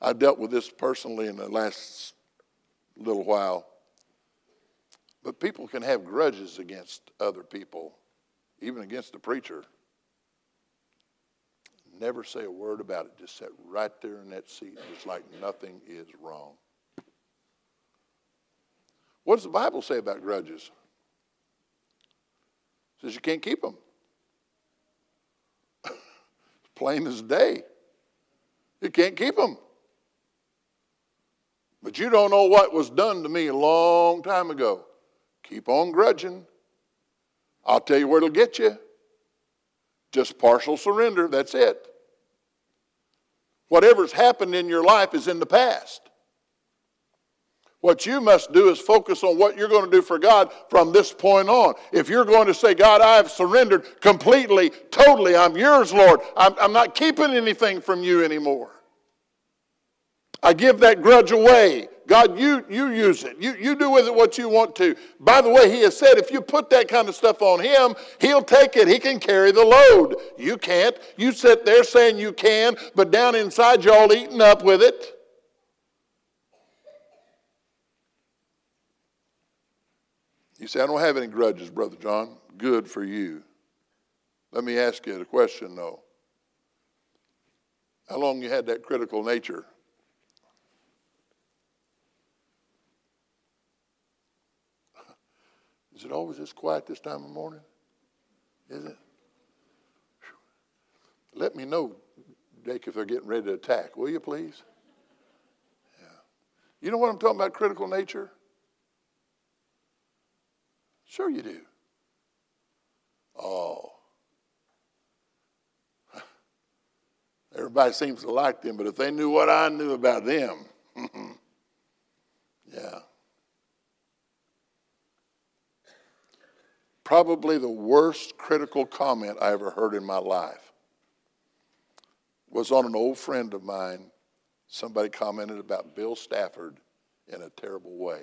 I dealt with this personally in the last little while. But people can have grudges against other people. even against the preacher. Never say a word about it. Just sit right there in that seat, just like nothing is wrong. What does the Bible say about grudges? It says you can't keep them. [LAUGHS] Plain as day. You can't keep them. But you don't know what was done to me a long time ago. Keep on grudging. I'll tell you where it'll get you. Just partial surrender, that's it. Whatever's happened in your life is in the past. What you must do is focus on what you're going to do for God from this point on. If you're going to say, God, I've surrendered completely, totally, I'm yours, Lord, I'm, I'm not keeping anything from you anymore. I give that grudge away. God, you, you use it. You, you do with it what you want to. By the way, he has said if you put that kind of stuff on him, he'll take it. He can carry the load. You can't. You sit there saying you can, but down inside you're all eaten up with it. You say, I don't have any grudges, Brother John. Good for you. Let me ask you a question, though. How long you had that critical nature? Is it always this quiet this time of morning? Is it? Let me know, Jake, if they're getting ready to attack, will you please? Yeah. You know what I'm talking about, critical nature? Sure you do. Oh. [LAUGHS] Everybody seems to like them, but if they knew what I knew about them, [LAUGHS] hmm, hmm yeah. Probably the worst critical comment I ever heard in my life was on an old friend of mine. Somebody commented about Bill Stafford in a terrible way.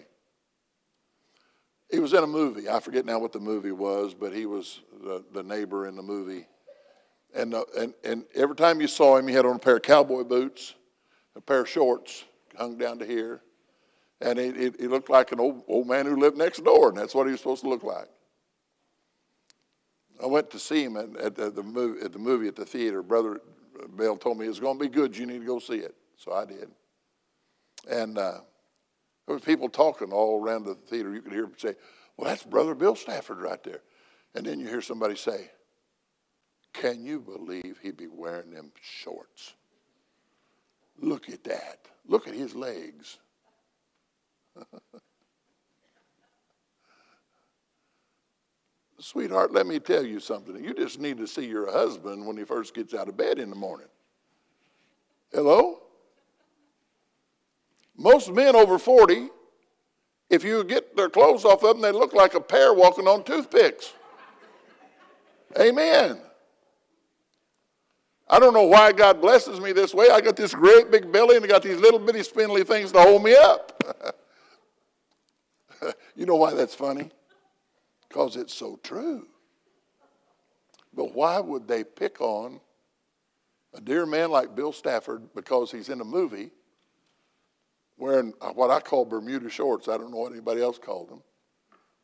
He was in a movie. I forget now what the movie was, but he was the, the neighbor in the movie. And, uh, and, and every time you saw him, he had on a pair of cowboy boots, a pair of shorts hung down to here. And he, he, he looked like an old, old man who lived next door, and that's what he was supposed to look like. I went to see him at, at, at, the movie, at the movie at the theater. Brother Bill told me it's going to be good. You need to go see it. So I did. And uh, there was people talking all around the theater. You could hear them say, well, that's Brother Bill Stafford right there. And then you hear somebody say, can you believe he'd be wearing them shorts? Look at that. Look at his legs. [LAUGHS] Sweetheart, let me tell you something. You just need to see your husband when he first gets out of bed in the morning. Hello? Most men over 40, if you get their clothes off of them, they look like a pair walking on toothpicks. Amen. I don't know why God blesses me this way. I got this great big belly and I got these little bitty spindly things to hold me up. [LAUGHS] you know why that's funny? Because it's so true. But why would they pick on a dear man like Bill Stafford because he's in a movie wearing uh, what I call Bermuda shorts. I don't know what anybody else called them.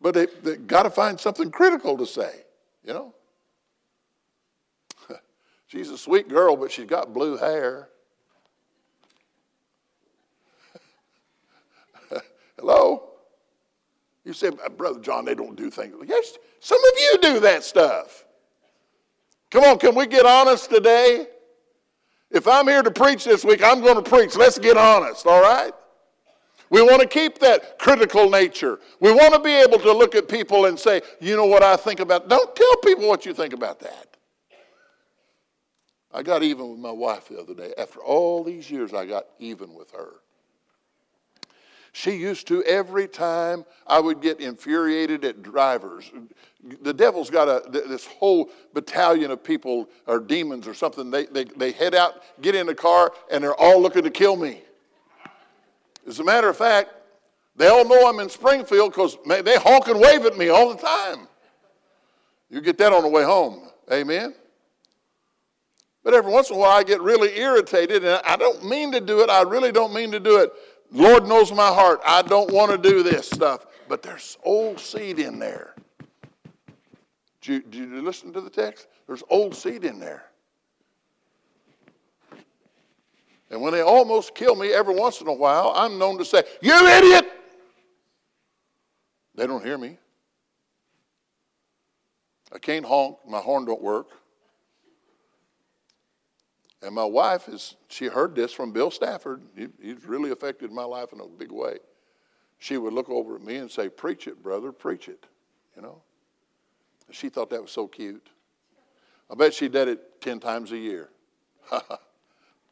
But they, they got to find something critical to say, you know? [LAUGHS] she's a sweet girl, but she's got blue hair. [LAUGHS] Hello? You say, Brother John, they don't do things. Yes, some of you do that stuff. Come on, can we get honest today? If I'm here to preach this week, I'm going to preach. Let's get honest, all right? We want to keep that critical nature. We want to be able to look at people and say, you know what I think about. Don't tell people what you think about that. I got even with my wife the other day. After all these years, I got even with her. She used to every time I would get infuriated at drivers. The devil's got a, this whole battalion of people or demons or something. They, they, they head out, get in the car, and they're all looking to kill me. As a matter of fact, they all know I'm in Springfield because they honk and wave at me all the time. You get that on the way home. Amen? But every once in a while I get really irritated, and I don't mean to do it. I really don't mean to do it. Lord knows my heart. I don't want to do this stuff. But there's old seed in there. Did you, did you listen to the text? There's old seed in there. And when they almost kill me every once in a while, I'm known to say, You idiot! They don't hear me. I can't honk, my horn don't work. And my wife is, she heard this from Bill Stafford. He, he's really affected my life in a big way. She would look over at me and say, Preach it, brother, preach it. You know? She thought that was so cute. I bet she did it 10 times a year. [LAUGHS]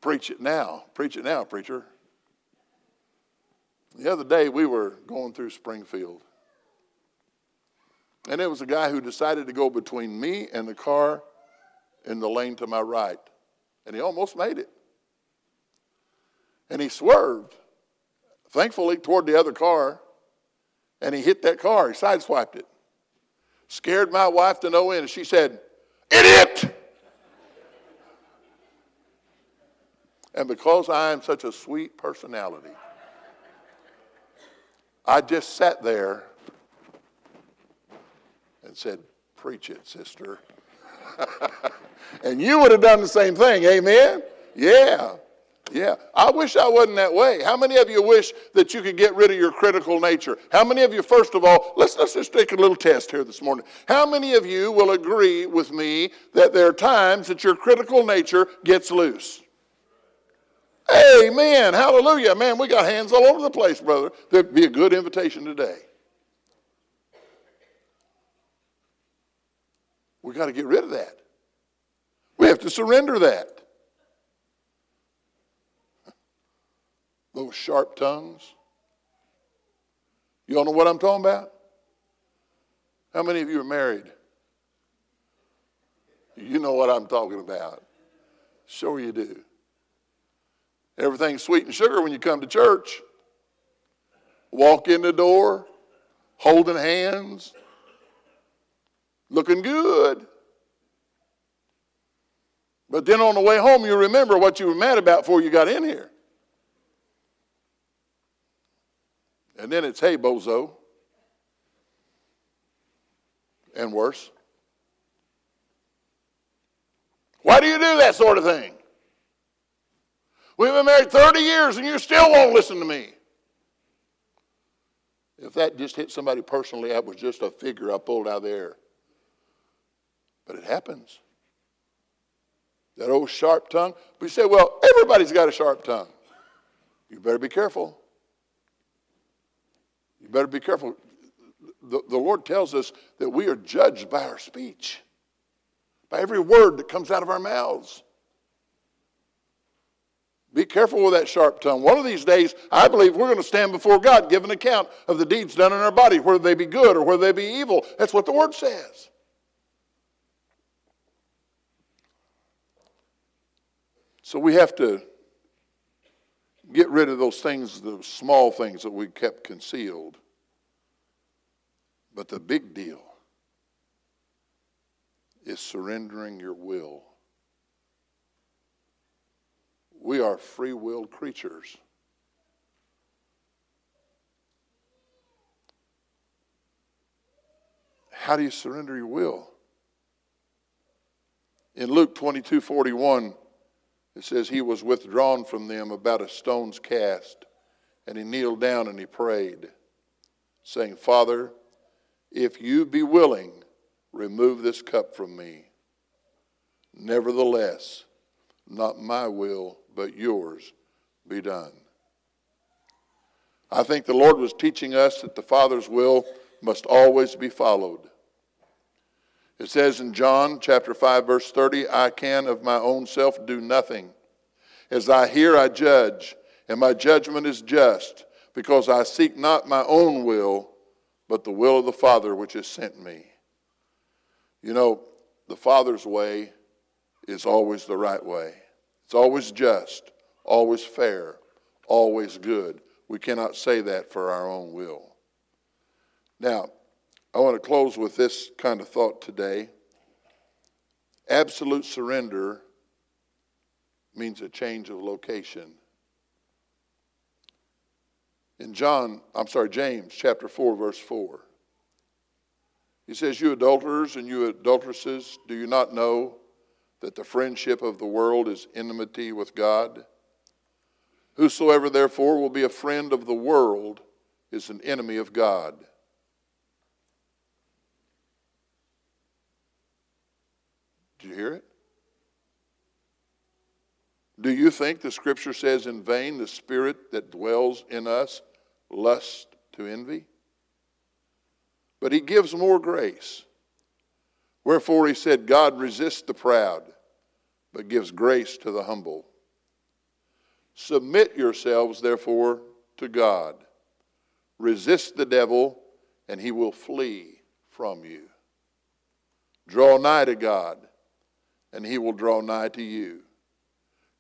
preach it now. Preach it now, preacher. The other day we were going through Springfield. And it was a guy who decided to go between me and the car in the lane to my right. And he almost made it. And he swerved, thankfully, toward the other car. And he hit that car. He sideswiped it. Scared my wife to no end. And she said, Idiot! And because I am such a sweet personality, I just sat there and said, Preach it, sister. [LAUGHS] and you would have done the same thing, amen? Yeah. Yeah, I wish I wasn't that way. How many of you wish that you could get rid of your critical nature? How many of you, first of all, let's, let's just take a little test here this morning. How many of you will agree with me that there are times that your critical nature gets loose? Amen. Hallelujah. Man, we got hands all over the place, brother. That'd be a good invitation today. We got to get rid of that. We have to surrender that. Those sharp tongues. You all know what I'm talking about? How many of you are married? You know what I'm talking about. Sure, you do. Everything's sweet and sugar when you come to church. Walk in the door, holding hands, looking good. But then on the way home, you remember what you were mad about before you got in here. And then it's, hey, bozo. And worse. Why do you do that sort of thing? We've been married 30 years and you still won't listen to me. If that just hit somebody personally, that was just a figure I pulled out of the air. But it happens. That old sharp tongue. You say, well, everybody's got a sharp tongue. You better be careful. You better be careful. The, the Lord tells us that we are judged by our speech, by every word that comes out of our mouths. Be careful with that sharp tongue. One of these days, I believe we're going to stand before God, give an account of the deeds done in our body, whether they be good or whether they be evil. That's what the Word says. So we have to get rid of those things, the small things that we kept concealed. But the big deal is surrendering your will. We are free willed creatures. How do you surrender your will? In Luke 22 41, it says, He was withdrawn from them about a stone's cast, and he kneeled down and he prayed, saying, Father, if you be willing, remove this cup from me. Nevertheless, not my will, but yours be done. I think the Lord was teaching us that the Father's will must always be followed. It says in John chapter 5 verse 30, I can of my own self do nothing. As I hear I judge, and my judgment is just, because I seek not my own will, but the will of the Father which has sent me. You know, the Father's way is always the right way. It's always just, always fair, always good. We cannot say that for our own will. Now, I want to close with this kind of thought today. Absolute surrender means a change of location. In John, I'm sorry, James chapter 4, verse 4, He says, You adulterers and you adulteresses, do you not know that the friendship of the world is enmity with God? Whosoever therefore will be a friend of the world is an enemy of God. Did you hear it? Do you think the scripture says in vain the spirit that dwells in us lust to envy? But he gives more grace. Wherefore he said, God resists the proud, but gives grace to the humble. Submit yourselves, therefore, to God. Resist the devil, and he will flee from you. Draw nigh to God, and he will draw nigh to you.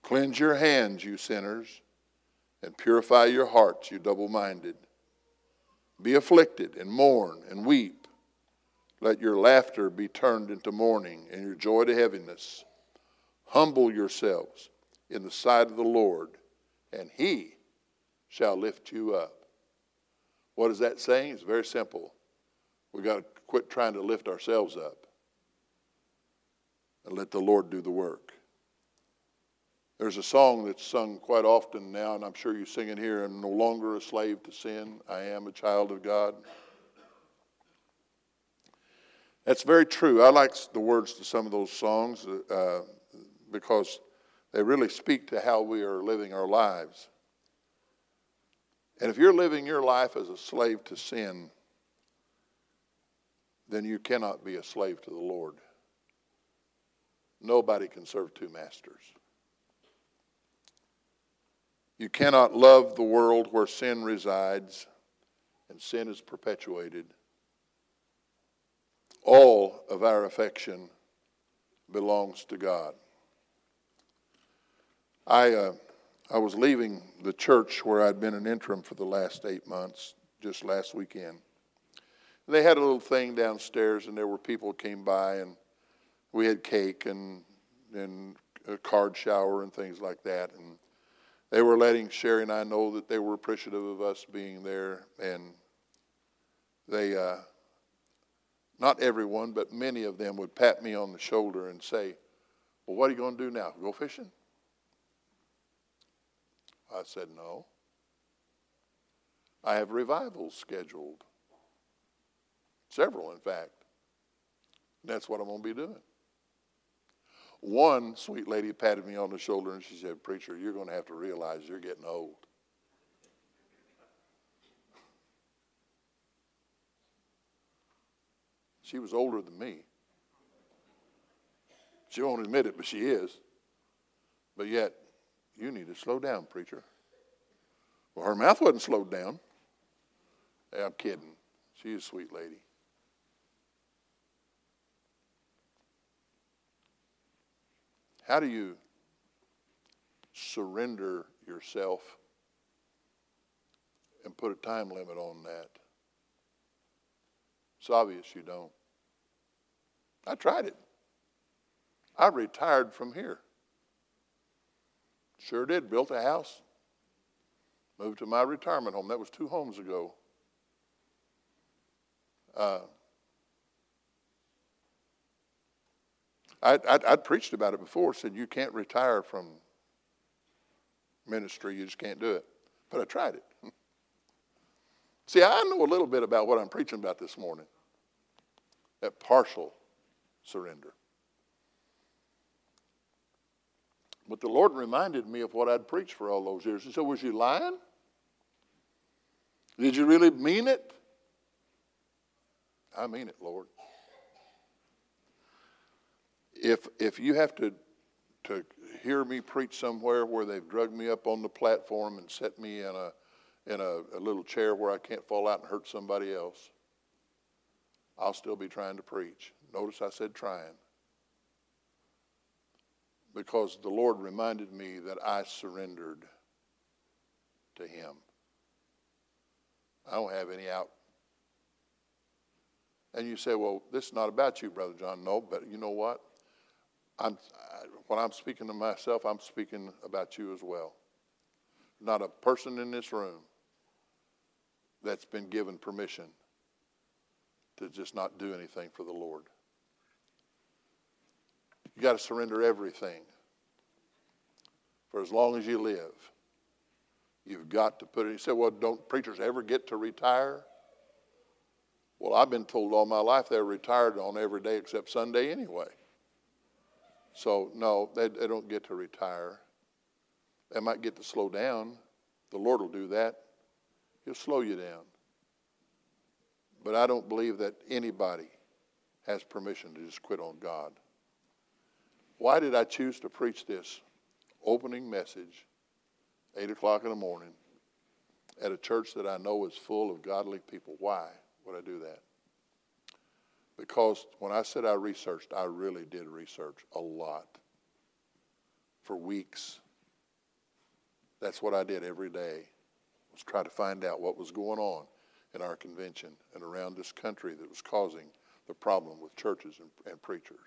Cleanse your hands, you sinners, and purify your hearts, you double minded. Be afflicted and mourn and weep. Let your laughter be turned into mourning and your joy to heaviness. Humble yourselves in the sight of the Lord, and he shall lift you up. What is that saying? It's very simple. We've got to quit trying to lift ourselves up and let the Lord do the work. There's a song that's sung quite often now, and I'm sure you sing it here I'm no longer a slave to sin, I am a child of God. That's very true. I like the words to some of those songs uh, because they really speak to how we are living our lives. And if you're living your life as a slave to sin, then you cannot be a slave to the Lord. Nobody can serve two masters. You cannot love the world where sin resides and sin is perpetuated. All of our affection belongs to God. I, uh, I was leaving the church where I'd been an interim for the last eight months, just last weekend. They had a little thing downstairs, and there were people came by, and we had cake and and a card shower and things like that. And they were letting Sherry and I know that they were appreciative of us being there, and they, uh, not everyone, but many of them would pat me on the shoulder and say, Well, what are you going to do now? Go fishing? I said, No. I have revivals scheduled. Several, in fact. that's what I'm going to be doing. One sweet lady patted me on the shoulder and she said, Preacher, you're going to have to realize you're getting old. She was older than me. She won't admit it, but she is. But yet, you need to slow down, preacher. Well, her mouth wasn't slowed down. Hey, I'm kidding. She's a sweet lady. How do you surrender yourself and put a time limit on that? It's obvious you don't. I tried it. I retired from here. Sure did. Built a house. Moved to my retirement home. That was two homes ago. Uh, I, I, I'd preached about it before, said you can't retire from ministry, you just can't do it. But I tried it. [LAUGHS] See, I know a little bit about what I'm preaching about this morning that partial surrender. But the Lord reminded me of what I'd preached for all those years. He said, Was you lying? Did you really mean it? I mean it, Lord if if you have to to hear me preach somewhere where they've drugged me up on the platform and set me in a in a, a little chair where I can't fall out and hurt somebody else, I'll still be trying to preach. Notice I said trying. Because the Lord reminded me that I surrendered to Him. I don't have any out. And you say, well, this is not about you, Brother John. No, but you know what? I'm, uh, when I'm speaking to myself, I'm speaking about you as well. Not a person in this room that's been given permission to just not do anything for the Lord. You got to surrender everything for as long as you live. You've got to put it. You said, well, don't preachers ever get to retire? Well, I've been told all my life they're retired on every day except Sunday anyway. So, no, they, they don't get to retire. They might get to slow down. The Lord will do that. He'll slow you down. But I don't believe that anybody has permission to just quit on God. Why did I choose to preach this opening message, 8 o'clock in the morning, at a church that I know is full of godly people? Why would I do that? Because when I said I researched, I really did research a lot for weeks. That's what I did every day, was try to find out what was going on in our convention and around this country that was causing the problem with churches and, and preachers.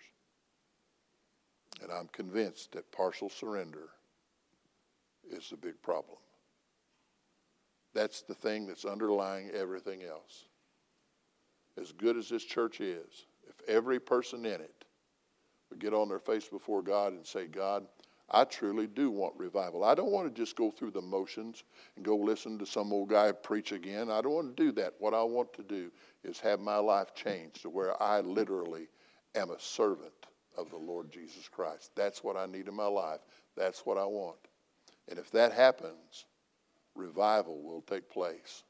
And I'm convinced that partial surrender is the big problem. That's the thing that's underlying everything else. As good as this church is, if every person in it would get on their face before God and say, God, I truly do want revival. I don't want to just go through the motions and go listen to some old guy preach again. I don't want to do that. What I want to do is have my life changed to where I literally am a servant of the Lord Jesus Christ. That's what I need in my life. That's what I want. And if that happens, revival will take place.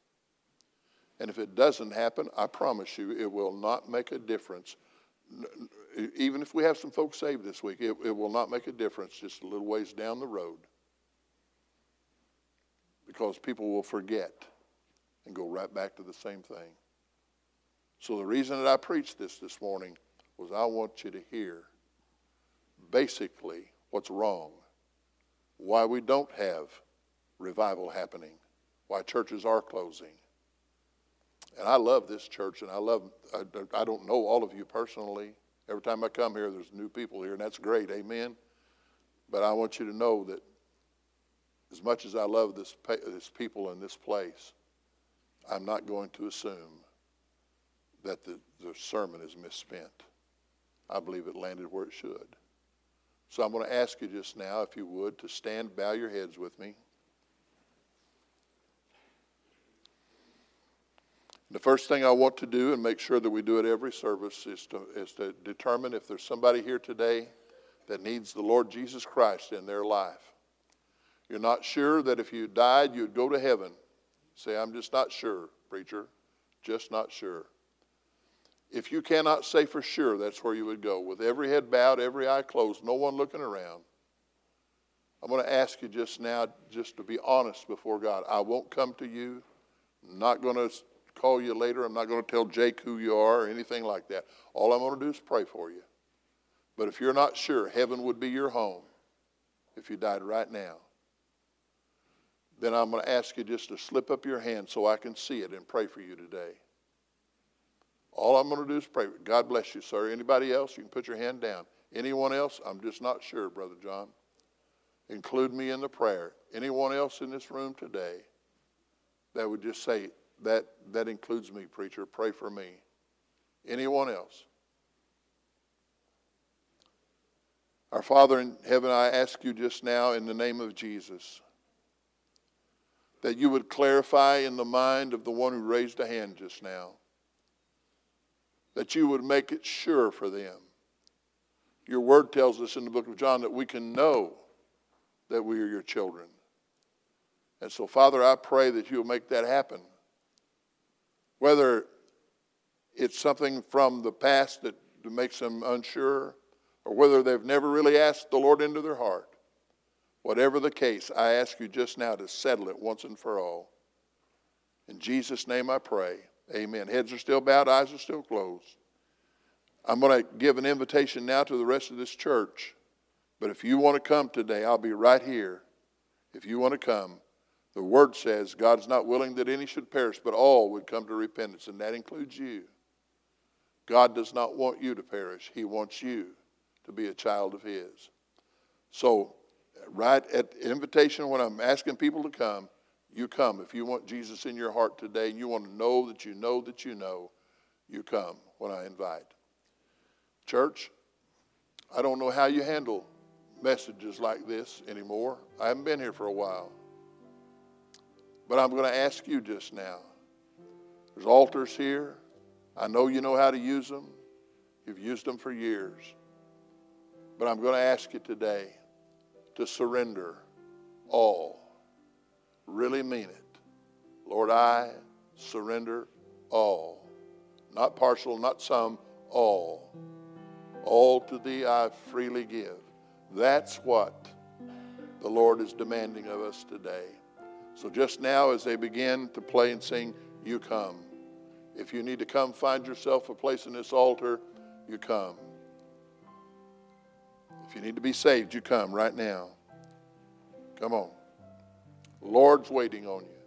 And if it doesn't happen, I promise you it will not make a difference. Even if we have some folks saved this week, it, it will not make a difference just a little ways down the road. Because people will forget and go right back to the same thing. So the reason that I preached this this morning was I want you to hear basically what's wrong, why we don't have revival happening, why churches are closing. And I love this church, and I love, I, I don't know all of you personally. Every time I come here, there's new people here, and that's great, amen. But I want you to know that as much as I love this, this people in this place, I'm not going to assume that the, the sermon is misspent. I believe it landed where it should. So I'm going to ask you just now, if you would, to stand, bow your heads with me. The first thing I want to do, and make sure that we do it every service, is to, is to determine if there's somebody here today that needs the Lord Jesus Christ in their life. You're not sure that if you died, you'd go to heaven. Say, I'm just not sure, preacher. Just not sure. If you cannot say for sure that's where you would go, with every head bowed, every eye closed, no one looking around, I'm going to ask you just now just to be honest before God. I won't come to you. I'm not going to call you later. I'm not going to tell Jake who you are or anything like that. All I'm going to do is pray for you. But if you're not sure heaven would be your home if you died right now, then I'm going to ask you just to slip up your hand so I can see it and pray for you today. All I'm going to do is pray. God bless you, sir. Anybody else? You can put your hand down. Anyone else? I'm just not sure, Brother John. Include me in the prayer. Anyone else in this room today that would just say, that, that includes me, preacher. Pray for me. Anyone else? Our Father in heaven, I ask you just now in the name of Jesus that you would clarify in the mind of the one who raised a hand just now that you would make it sure for them. Your word tells us in the book of John that we can know that we are your children. And so, Father, I pray that you'll make that happen. Whether it's something from the past that makes them unsure, or whether they've never really asked the Lord into their heart. Whatever the case, I ask you just now to settle it once and for all. In Jesus' name I pray. Amen. Heads are still bowed, eyes are still closed. I'm going to give an invitation now to the rest of this church. But if you want to come today, I'll be right here. If you want to come, the word says God's not willing that any should perish, but all would come to repentance, and that includes you. God does not want you to perish, He wants you to be a child of His. So, right at the invitation, when I'm asking people to come, you come. If you want Jesus in your heart today and you want to know that you know that you know, you come when I invite. Church, I don't know how you handle messages like this anymore. I haven't been here for a while. But I'm going to ask you just now. There's altars here. I know you know how to use them. You've used them for years. But I'm going to ask you today to surrender all. Really mean it. Lord, I surrender all. Not partial, not some, all. All to thee I freely give. That's what the Lord is demanding of us today. So just now, as they begin to play and sing, you come. If you need to come find yourself a place in this altar, you come. If you need to be saved, you come right now. Come on. Lord's waiting on you.